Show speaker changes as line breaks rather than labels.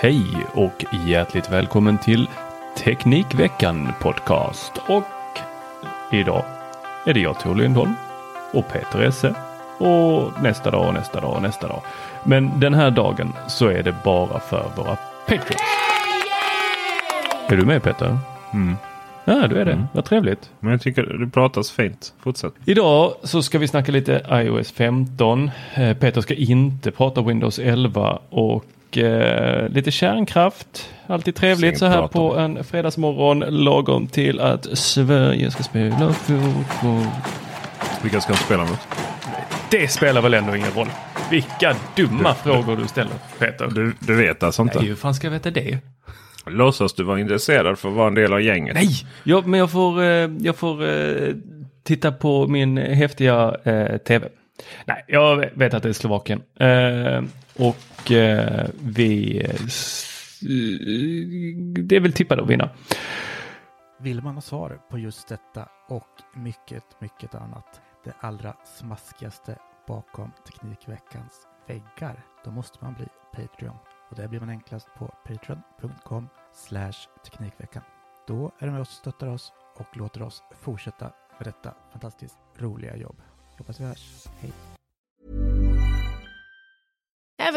Hej och hjärtligt välkommen till Teknikveckan Podcast. Och idag är det jag Tor Lindholm och Peter Esse och nästa dag och nästa dag och nästa dag. Men den här dagen så är det bara för våra Patreons. Är du med Peter?
Mm.
Ja, du är det. Vad trevligt.
Men jag tycker det pratas fint. Fortsätt.
Idag så ska vi snacka lite iOS 15. Eh, Peter ska inte prata Windows 11 och eh, lite kärnkraft. Alltid trevligt så här på en fredagsmorgon lagom till att Sverige ska spela fotboll.
Vilka ska spela mot?
Det spelar väl ändå ingen roll. Vilka dumma frågor du ställer Peter.
Du, du vet alltså inte?
Nej, hur fan ska jag veta det?
Låtsas du vara intresserad för att vara en del av gänget?
Nej, ja, men jag får, eh, jag får eh, titta på min häftiga eh, tv. Nej, jag vet att det är Slovakien. Eh, och eh, vi... Eh, det är väl tippade att vinna.
Vill man ha svar på just detta och mycket, mycket annat, det allra smaskigaste bakom Teknikveckans väggar, då måste man bli Patreon. Och det blir man enklast på patreon.com slash Teknikveckan. Då är det med oss och stöttar oss och låter oss fortsätta med detta fantastiskt roliga jobb. Hoppas vi hörs. Hej!